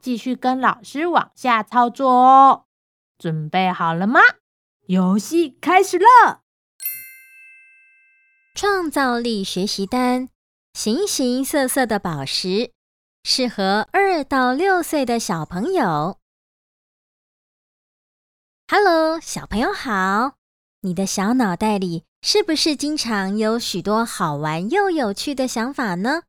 继续跟老师往下操作哦，准备好了吗？游戏开始了。创造力学习单，形形色色的宝石，适合二到六岁的小朋友。Hello，小朋友好，你的小脑袋里是不是经常有许多好玩又有趣的想法呢？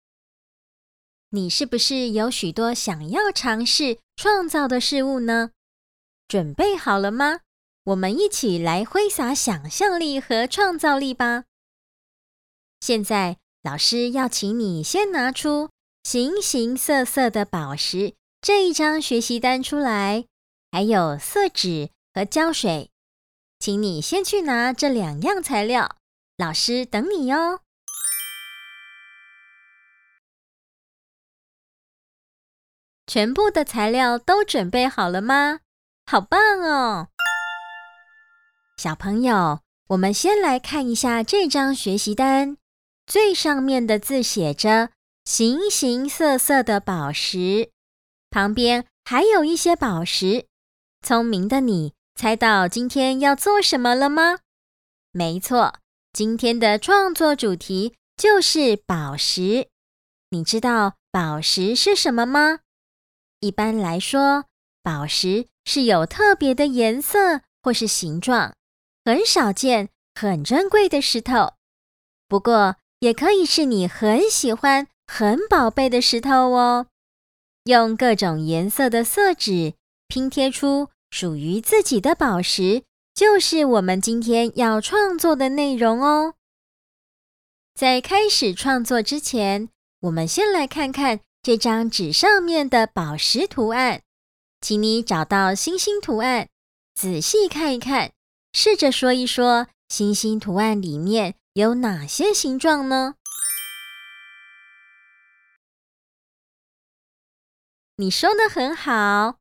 你是不是有许多想要尝试创造的事物呢？准备好了吗？我们一起来挥洒想象力和创造力吧！现在，老师要请你先拿出形形色色的宝石这一张学习单出来，还有色纸和胶水，请你先去拿这两样材料，老师等你哟。全部的材料都准备好了吗？好棒哦！小朋友，我们先来看一下这张学习单，最上面的字写着“形形色色的宝石”，旁边还有一些宝石。聪明的你，猜到今天要做什么了吗？没错，今天的创作主题就是宝石。你知道宝石是什么吗？一般来说，宝石是有特别的颜色或是形状，很少见、很珍贵的石头。不过，也可以是你很喜欢、很宝贝的石头哦。用各种颜色的色纸拼贴出属于自己的宝石，就是我们今天要创作的内容哦。在开始创作之前，我们先来看看。这张纸上面的宝石图案，请你找到星星图案，仔细看一看，试着说一说星星图案里面有哪些形状呢？你说的很好，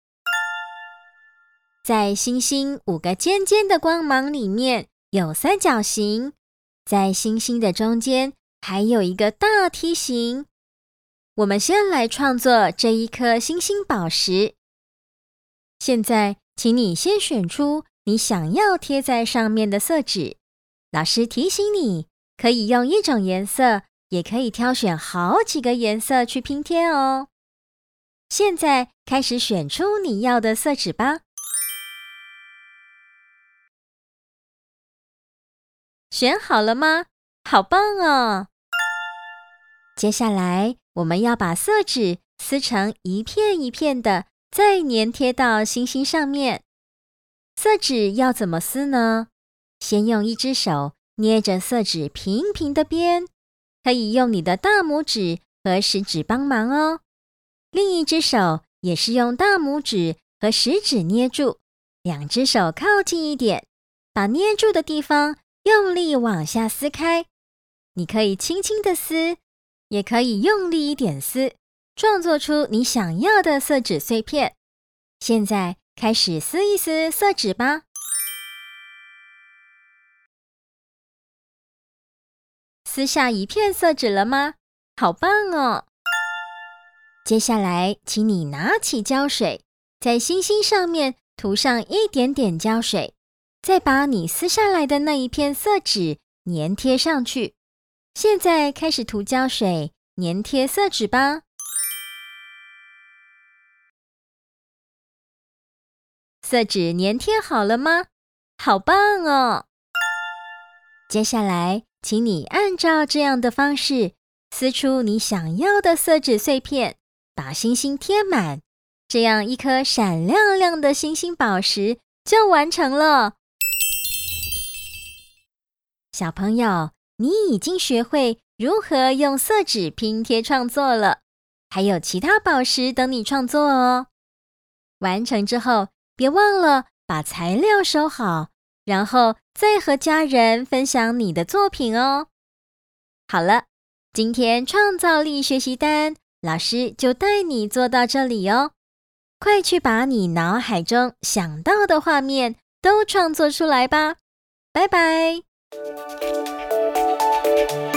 在星星五个尖尖的光芒里面有三角形，在星星的中间还有一个大梯形。我们先来创作这一颗星星宝石。现在，请你先选出你想要贴在上面的色纸。老师提醒你，可以用一种颜色，也可以挑选好几个颜色去拼贴哦。现在开始选出你要的色纸吧。选好了吗？好棒哦！接下来，我们要把色纸撕成一片一片的，再粘贴到星星上面。色纸要怎么撕呢？先用一只手捏着色纸平平的边，可以用你的大拇指和食指帮忙哦。另一只手也是用大拇指和食指捏住，两只手靠近一点，把捏住的地方用力往下撕开。你可以轻轻的撕。也可以用力一点撕，创作出你想要的色纸碎片。现在开始撕一撕色纸吧。撕下一片色纸了吗？好棒哦！接下来，请你拿起胶水，在星星上面涂上一点点胶水，再把你撕下来的那一片色纸粘贴上去。现在开始涂胶水，粘贴色纸吧。色纸粘贴好了吗？好棒哦！接下来，请你按照这样的方式撕出你想要的色纸碎片，把星星贴满，这样一颗闪亮亮的星星宝石就完成了。小朋友。你已经学会如何用色纸拼贴创作了，还有其他宝石等你创作哦。完成之后，别忘了把材料收好，然后再和家人分享你的作品哦。好了，今天创造力学习单，老师就带你做到这里哦。快去把你脑海中想到的画面都创作出来吧！拜拜。thank you